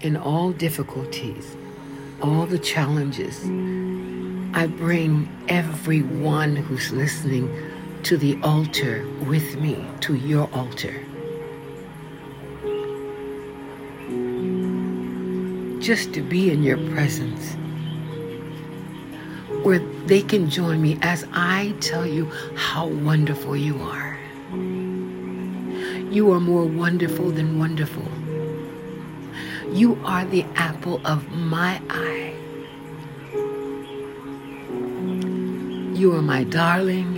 in all difficulties, all the challenges, I bring everyone who's listening to the altar with me, to your altar. Just to be in your presence, where they can join me as I tell you how wonderful you are. You are more wonderful than wonderful. You are the apple of my eye. You are my darling.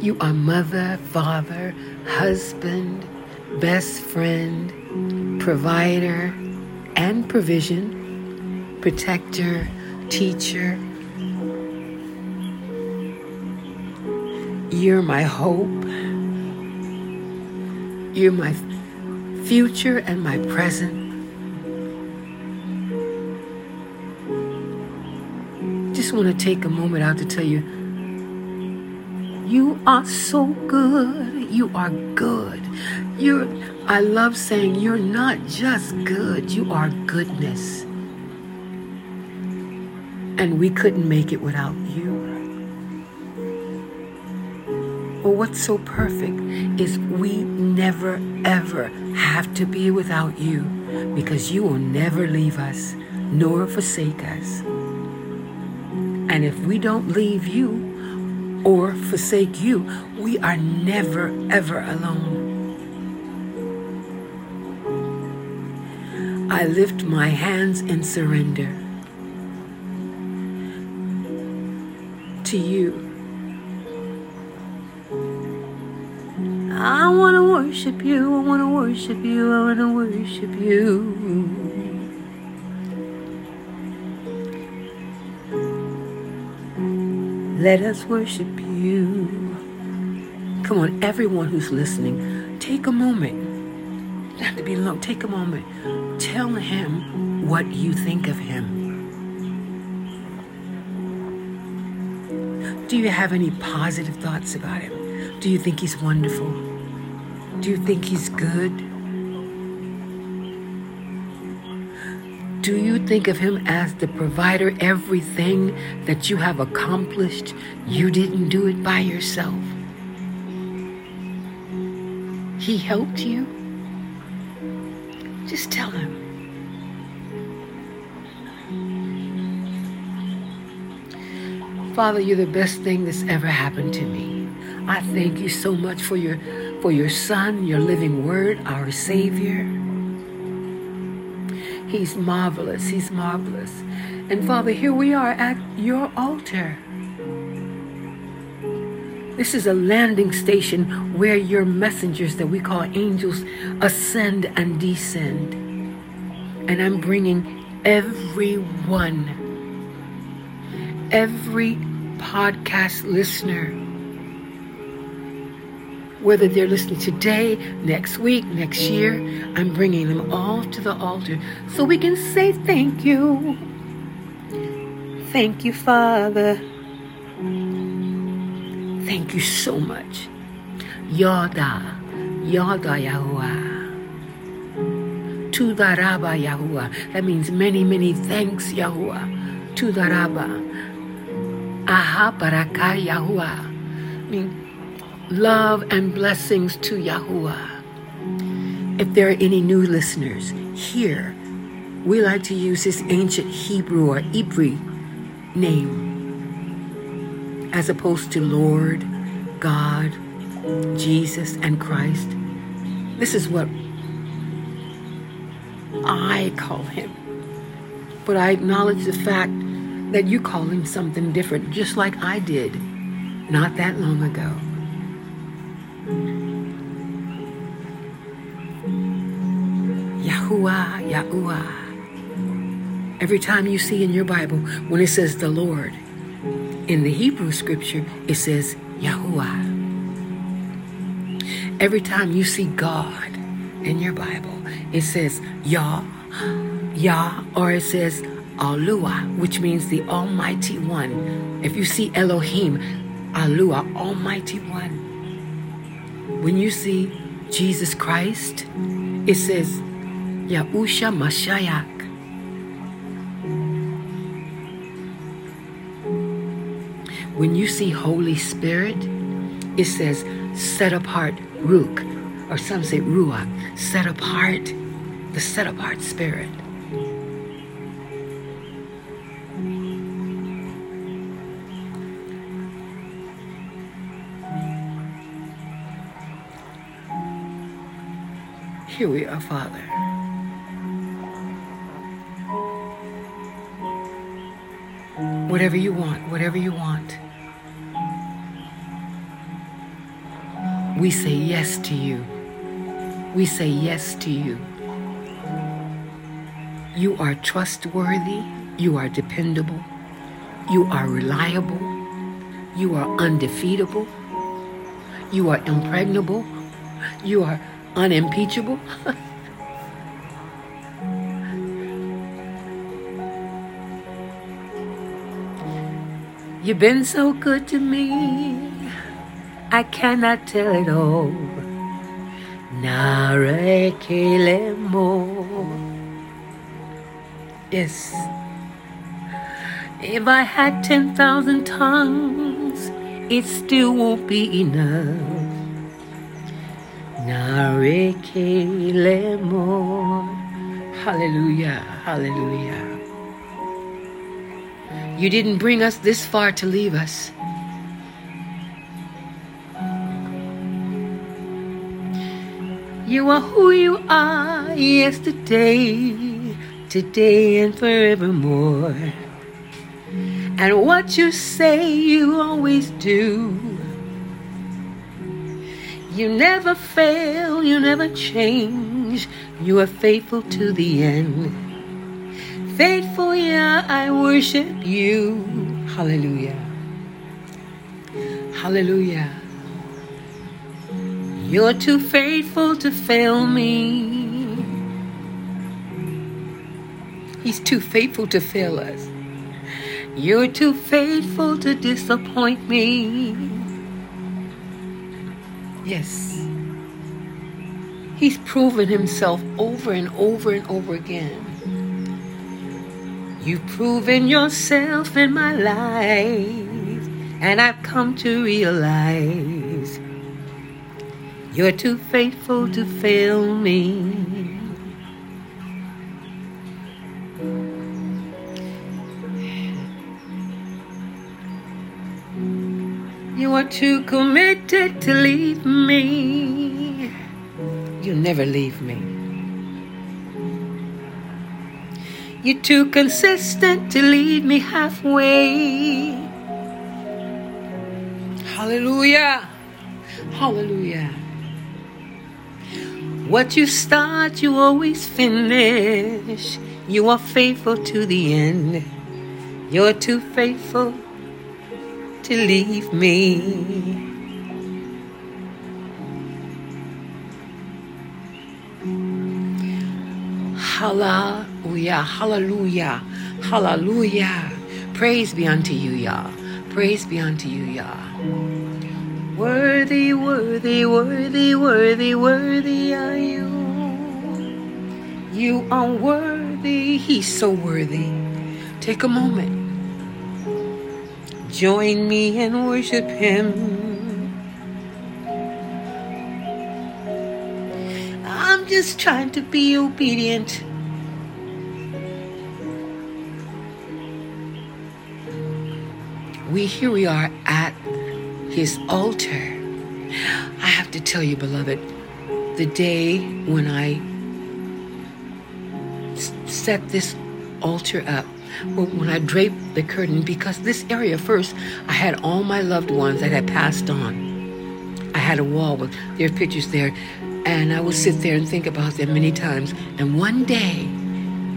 You are mother, father, husband, best friend, provider, and provision, protector, teacher. You're my hope. You're my future and my present. Just want to take a moment out to tell you you are so good. You are good. You're I love saying you're not just good, you are goodness. And we couldn't make it without you. Well, what's so perfect is we never ever have to be without you because you will never leave us nor forsake us. And if we don't leave you or forsake you, we are never ever alone. I lift my hands in surrender to you. I want to worship you, I want to worship you, I want to worship you. Let us worship you. Come on, everyone who's listening, take a moment. Have to be alone. Take a moment. Tell him what you think of him. Do you have any positive thoughts about him? Do you think he's wonderful? Do you think he's good? Do you think of him as the provider? Everything that you have accomplished, you didn't do it by yourself. He helped you. Just tell him. Father, you're the best thing that's ever happened to me. I thank you so much for your for your son, your living word, our savior. He's marvelous. He's marvelous. And Father, here we are at your altar. This is a landing station where your messengers, that we call angels, ascend and descend. And I'm bringing everyone, every podcast listener, whether they're listening today, next week, next year, I'm bringing them all to the altar so we can say thank you. Thank you, Father. Thank you so much. Yada, Yada Yahuwah. Tudaraba Yahuwah. That means many, many thanks, Yahuwah. Tudaraba. Aha Baraka Yahuwah. I mean, love and blessings to Yahuwah. If there are any new listeners here, we like to use this ancient Hebrew or Ibri name as opposed to Lord, God, Jesus, and Christ. This is what I call him. But I acknowledge the fact that you call him something different, just like I did not that long ago. Yahuwah, Yahuwah. Every time you see in your Bible when it says the Lord, in the Hebrew scripture it says Yahuwah. Every time you see God in your Bible, it says Yah, Yah, or it says Alua, which means the Almighty One. If you see Elohim, Alua, Almighty One. When you see Jesus Christ, it says, Yahusha Mashiach. When you see Holy Spirit, it says set apart Rook, or some say Ruach, set apart, the set apart spirit. Here we are, Father. Whatever you want, whatever you want. We say yes to you. We say yes to you. You are trustworthy. You are dependable. You are reliable. You are undefeatable. You are impregnable. You are unimpeachable. You've been so good to me. I cannot tell it all. Narekelemo. Yes. If I had 10,000 tongues, it still won't be enough. Narekelemo. Hallelujah. Hallelujah. You didn't bring us this far to leave us. You are who you are yesterday, today, and forevermore. And what you say, you always do. You never fail, you never change. You are faithful to the end. Faithful, yeah, I worship you. Hallelujah. Hallelujah. You're too faithful to fail me. He's too faithful to fail us. You're too faithful to disappoint me. Yes. He's proven himself over and over and over again. You've proven yourself in my life, and I've come to realize you're too faithful to fail me. You are too committed to leave me. You'll never leave me. You're too consistent to leave me halfway. Hallelujah. Hallelujah. What you start, you always finish. You are faithful to the end. You're too faithful to leave me. Hallelujah, hallelujah, hallelujah. Praise be unto you, Yah. Praise be unto you, Yah. Worthy, worthy, worthy, worthy, worthy are you. You are worthy. He's so worthy. Take a moment. Join me and worship Him. I'm just trying to be obedient. We here we are at his altar. I have to tell you, beloved, the day when I set this altar up, when I draped the curtain, because this area first, I had all my loved ones that had passed on. I had a wall with their pictures there, and I would sit there and think about them many times. And one day,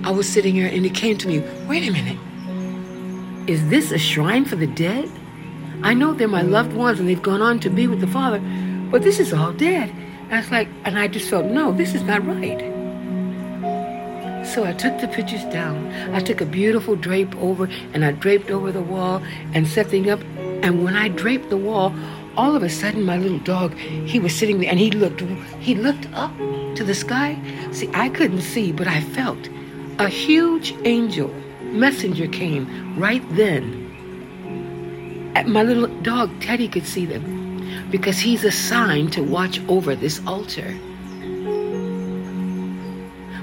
I was sitting here, and it came to me wait a minute. Is this a shrine for the dead? I know they're my loved ones and they've gone on to be with the Father, but this is all dead. And I was like, and I just felt, no, this is not right. So I took the pictures down. I took a beautiful drape over and I draped over the wall and set things up. And when I draped the wall, all of a sudden, my little dog, he was sitting there and he looked, he looked up to the sky. See, I couldn't see, but I felt a huge angel messenger came right then. My little dog Teddy could see them because he's assigned to watch over this altar.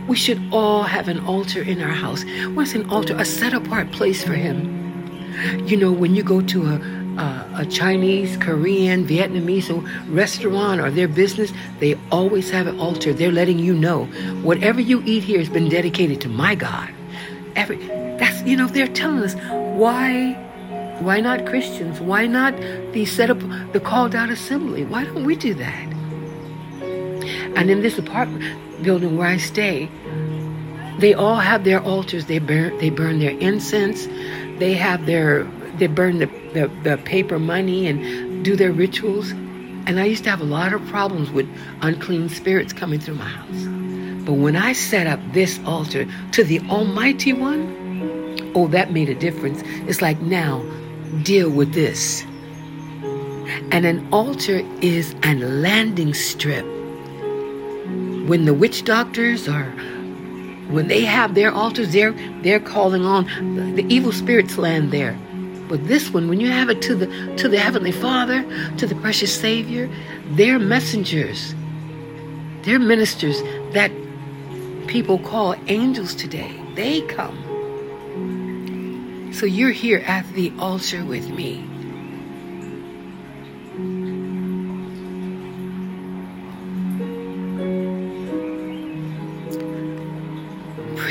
We should all have an altar in our house. What's an altar? A set apart place for Him. You know, when you go to a, a, a Chinese, Korean, Vietnamese restaurant or their business, they always have an altar. They're letting you know whatever you eat here has been dedicated to my God. Every that's you know they're telling us why why not Christians? Why not the set up the called out assembly? Why don't we do that? And in this apartment building where I stay, they all have their altars. They burn they burn their incense. They have their they burn the, the, the paper money and do their rituals. And I used to have a lot of problems with unclean spirits coming through my house. But when I set up this altar to the Almighty One, oh, that made a difference. It's like now, deal with this. And an altar is a landing strip. When the witch doctors are when they have their altars they're they're calling on the, evil spirits land there. But this one when you have it to the to the heavenly father to the precious savior they're messengers. They're ministers that people call angels today. They come so you're here at the altar with me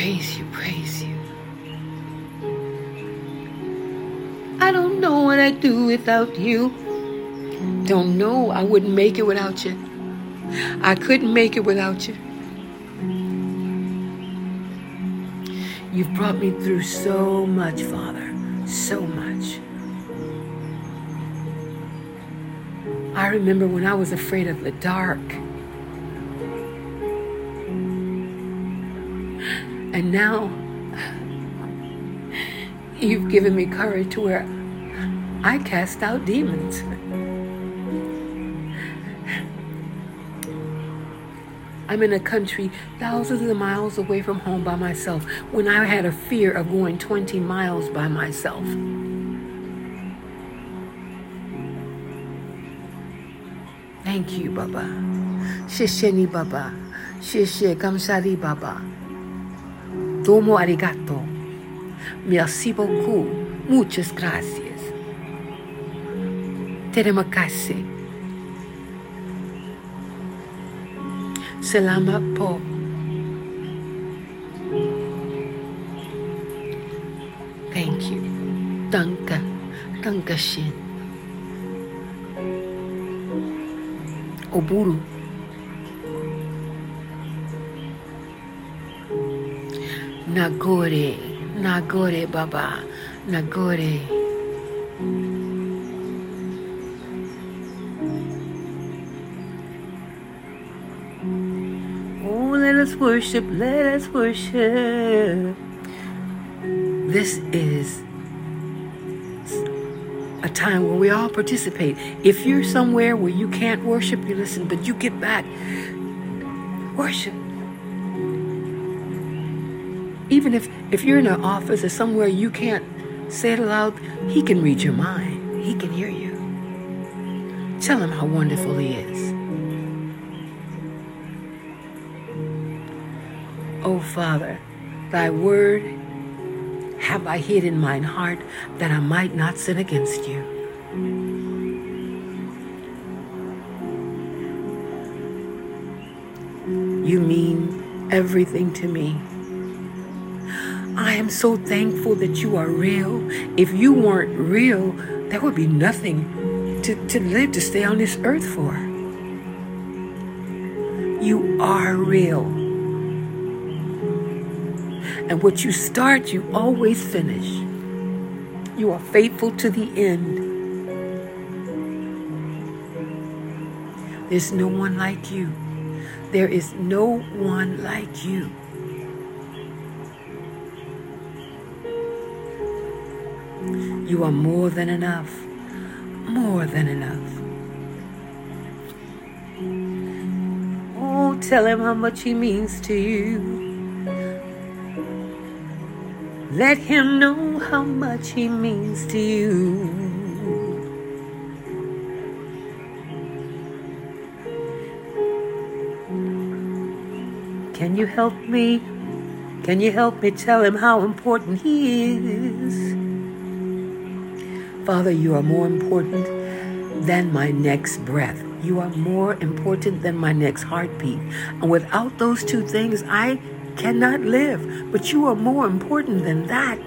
praise you, praise you. I don't know what I'd do without you. Don't know I wouldn't make it without you. I couldn't make it without you. You've brought me through so much, Father. So much. I remember when I was afraid of the dark. And now you've given me courage to where I cast out demons. I'm in a country thousands of miles away from home by myself when I had a fear of going 20 miles by myself. Thank you, Baba. Shisheni Baba. Shishe Kamsari Baba. Domo arigato. Merci beaucoup. Muchas gracias. Terima kasih. Salamat po. Thank you. Danke. Dankeschön. Oburu. Nagore, Nagore Baba, Nagore. Worship, let us worship. This is a time where we all participate. If you're somewhere where you can't worship, you listen, but you get back, worship even if, if you're in an office or somewhere you can't say it aloud, he can read your mind. He can hear you. Tell him how wonderful he is. O oh, Father, thy word have I hid in mine heart that I might not sin against you. You mean everything to me. I am so thankful that you are real. If you weren't real, there would be nothing to, to live, to stay on this earth for. You are real. And what you start, you always finish. You are faithful to the end. There's no one like you. There is no one like you. You are more than enough. More than enough. Oh, tell him how much he means to you. Let him know how much he means to you. Can you help me? Can you help me tell him how important he is? Father, you are more important than my next breath. You are more important than my next heartbeat. And without those two things, I cannot live. But you are more important than that.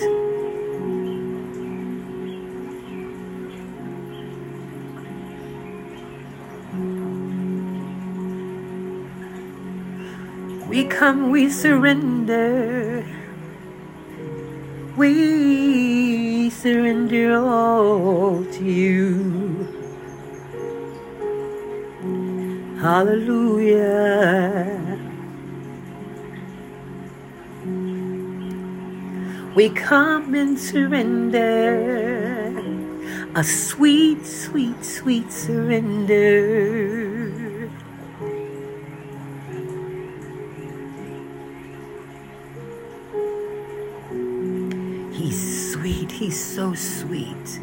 We come, we surrender. We surrender all to you. Hallelujah. We come and surrender. A sweet, sweet, sweet surrender. He's sweet. He's so sweet.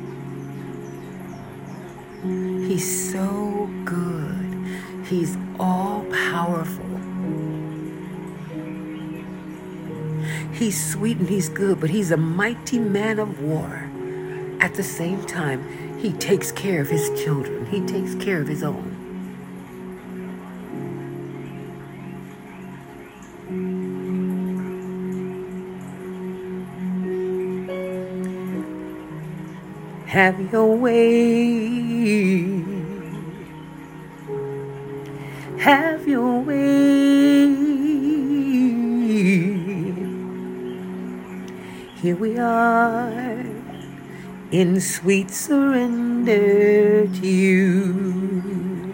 He's so good. He's all powerful. He's sweet and he's good, but he's a mighty man of war. At the same time, he takes care of his children, he takes care of his own. Have your way. Here we are in sweet surrender to you.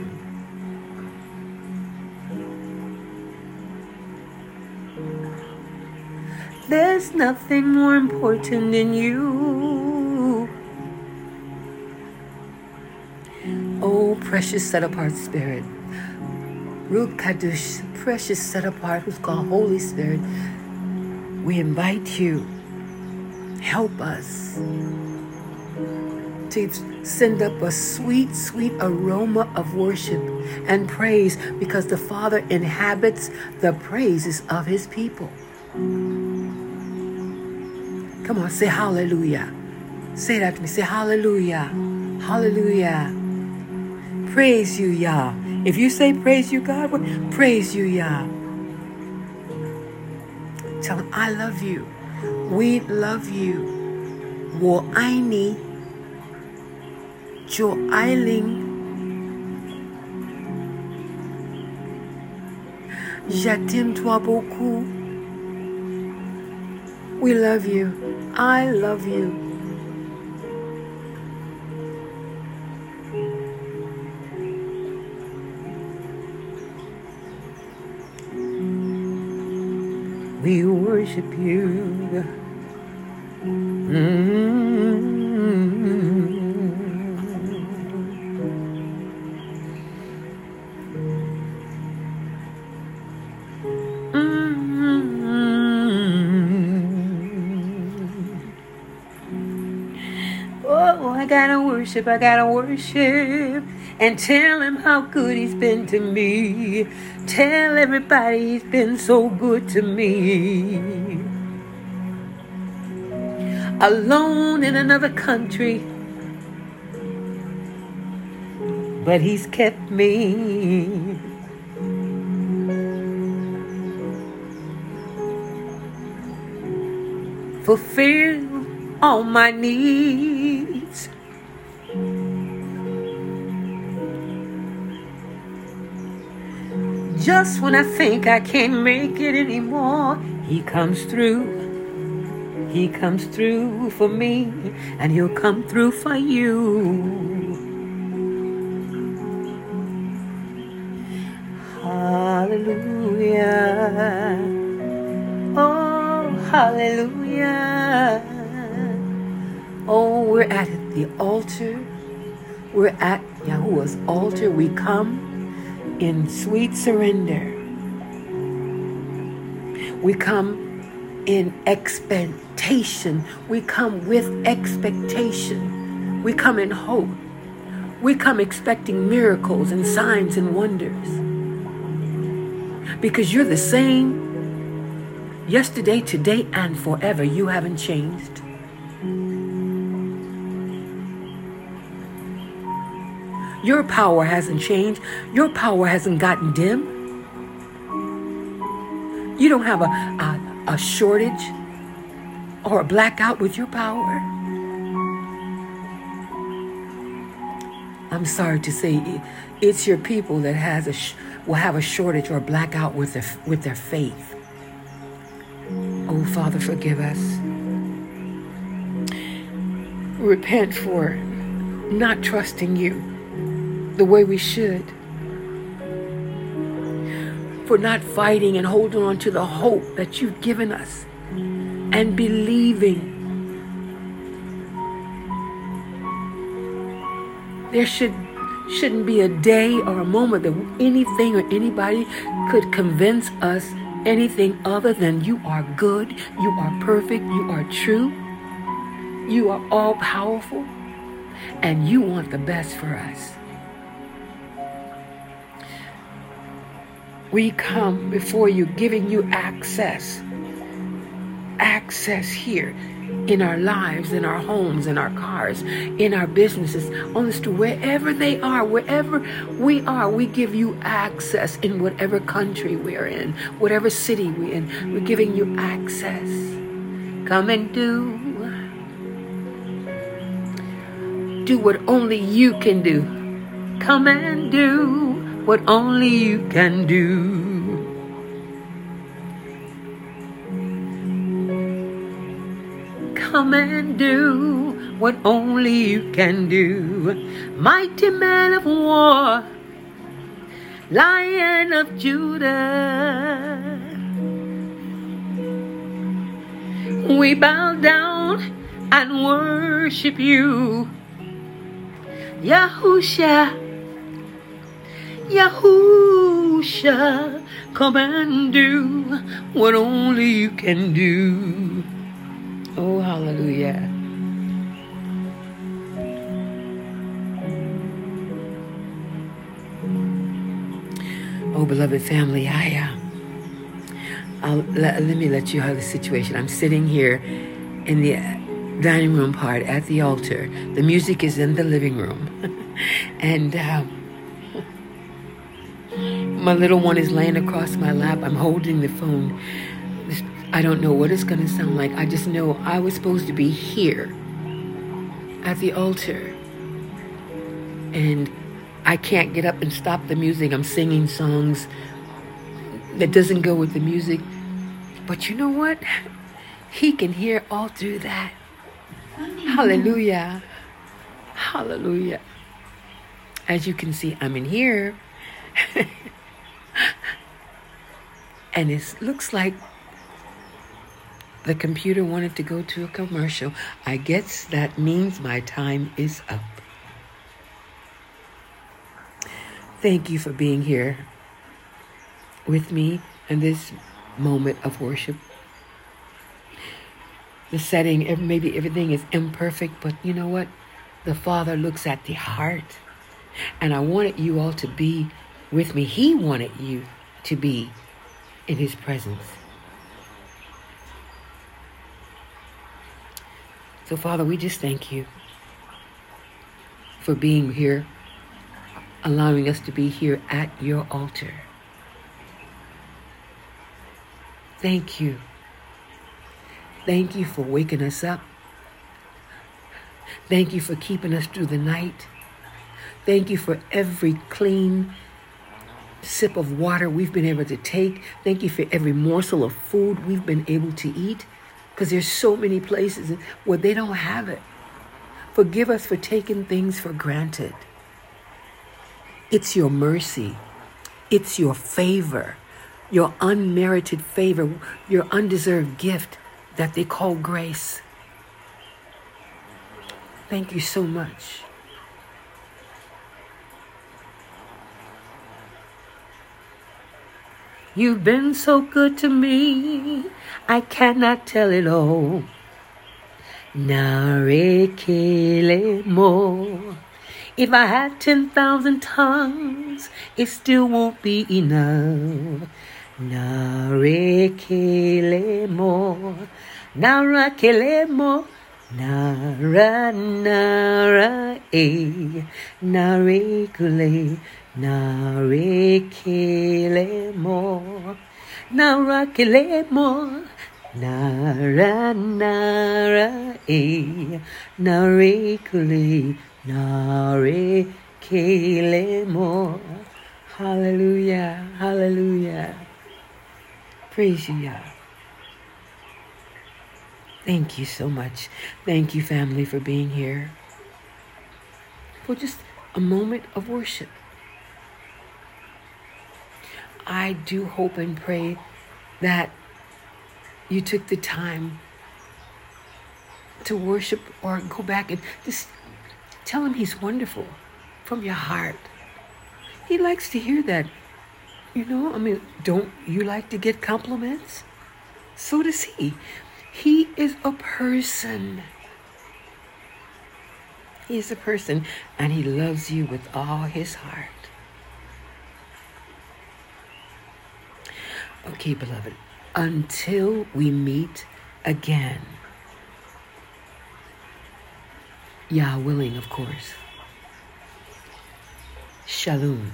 There's nothing more important than you. Oh, precious set apart spirit. Ruach Kadosh, precious set apart, who's called Holy Spirit. We invite you, help us to send up a sweet, sweet aroma of worship and praise because the Father inhabits the praises of his people. Come on, say hallelujah. Say that to me. Say hallelujah. Hallelujah. Praise you, Yah. If you say praise you, God, praise you, Yah. Tell him, I love you. We love you. Wo aini. Jo toi beaucoup. We love you. I love you. Worship you. mmm, mmm, Oh, I gotta worship, I gotta worship and tell him how good he's been to me. Tell everybody he's been so good to me. Alone in another country, but he's kept me. Fulfill all my needs. Just when I think I can't make it anymore, He comes through. He comes through for me, and He'll come through for you. Hallelujah. Oh, hallelujah. Oh, we're at the altar. We're at Yahuwah's altar. We come in sweet surrender. We come in expectation. We come with expectation. We come in hope. We come expecting miracles and signs and wonders. Because you're the same yesterday, today, and forever. You haven't changed. Your power hasn't changed. Your power hasn't gotten dim. You don't have a, a, a shortage or a blackout with your power. I'm sorry to say, it's your people that has a sh- will have a shortage or blackout with their with their faith. Oh, Father, forgive us. Repent for not trusting you the way we should. For not fighting and holding on to the hope that you've given us and believing. There should shouldn't be a day or a moment that anything or anybody could convince us anything other than you are good, you are perfect, you are true, you are all powerful, and you want the best for us. We come before you giving you access. Access here in our lives, in our homes, in our cars, in our businesses, on the street, wherever they are, wherever we are, we give you access in whatever country we're in, whatever city we're in. We're giving you access. Come and do. Do what only you can do. Come and do what only you can do. Come and do what only you can do. Mighty man of war, lion of Judah. We bow down and worship you, Yahusha. Yahusha, come and do what only you can do. Oh, hallelujah. Oh, beloved family, I, uh, let, let me let you have the situation. I'm sitting here in the dining room part at the altar. The music is in the living room. and, um, my little one is laying across my lap. I'm holding the phone. I don't know what it's going to sound like. I just know I was supposed to be here at the altar. And I can't get up and stop the music. I'm singing songs that doesn't go with the music. But you know what? He can hear all through that. Hallelujah. Hallelujah. As you can see, I'm in here. and it looks like the computer wanted to go to a commercial. I guess that means my time is up. Thank you for being here with me in this moment of worship. The setting, maybe everything is imperfect, but you know what? The Father looks at the heart. And I wanted you all to be with me. He wanted you to be in His presence. So, Father, we just thank you for being here, allowing us to be here at your altar. Thank you. Thank you for waking us up. Thank you for keeping us through the night. Thank you for every clean sip of water we've been able to take. Thank you for every morsel of food we've been able to eat because there's so many places where they don't have it. Forgive us for taking things for granted. It's your mercy. It's your favor, your unmerited favor, your undeserved gift that they call grace. Thank you so much. You've been so good to me, I cannot tell it all. Narekele mo. If I had 10,000 tongues, it still won't be enough. Narekele mo. Narakele mo. Nara nara e. Narekele. Narekele mo. Narakele mo. Nara nara e. Narekele. Narekele mo. Hallelujah. Hallelujah. Praise you, Yah. Thank you so much. Thank you, family, for being here. For just a moment of worship. I do hope and pray that you took the time to worship or go back and just tell him he's wonderful from your heart. He likes to hear that. You know, I mean, don't you like to get compliments? So does he. He is a person. He is a person and he loves you with all his heart. Okay, beloved, until we meet again, Yah willing, of course. Shalom.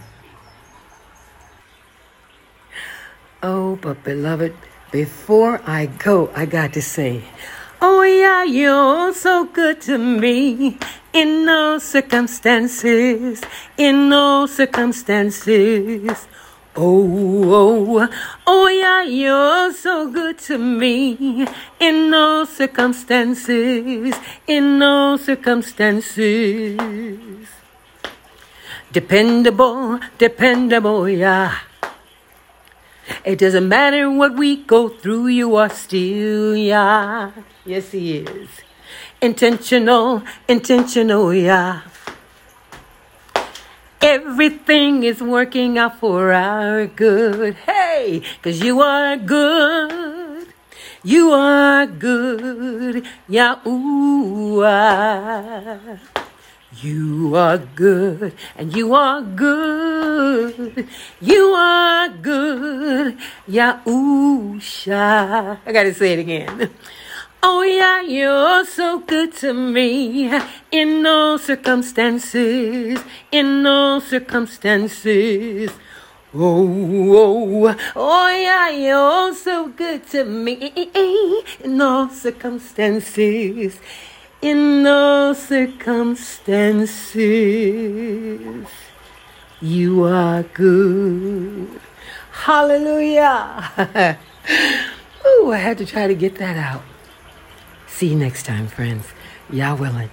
Oh, but beloved, before I go, I got to say, Oh, yeah, you're so good to me in no circumstances, in no circumstances. Oh, oh, oh, yeah, you're so good to me in no circumstances, in no circumstances. Dependable, dependable, yeah. It doesn't matter what we go through, you are still, yeah. Yes, He is. Intentional, intentional, yeah. Everything is working out for our good. Hey, because you are good. You are good. Yahuwah. Ah. You are good, and you are good. You are good, Yahusha. I gotta say it again. Oh, yeah, you're so good to me in all circumstances, in all circumstances. Oh, oh, oh, yeah, you're so good to me in all circumstances, in all circumstances. You are good. Hallelujah. Ooh, I had to try to get that out. See you next time, friends. Yah willing.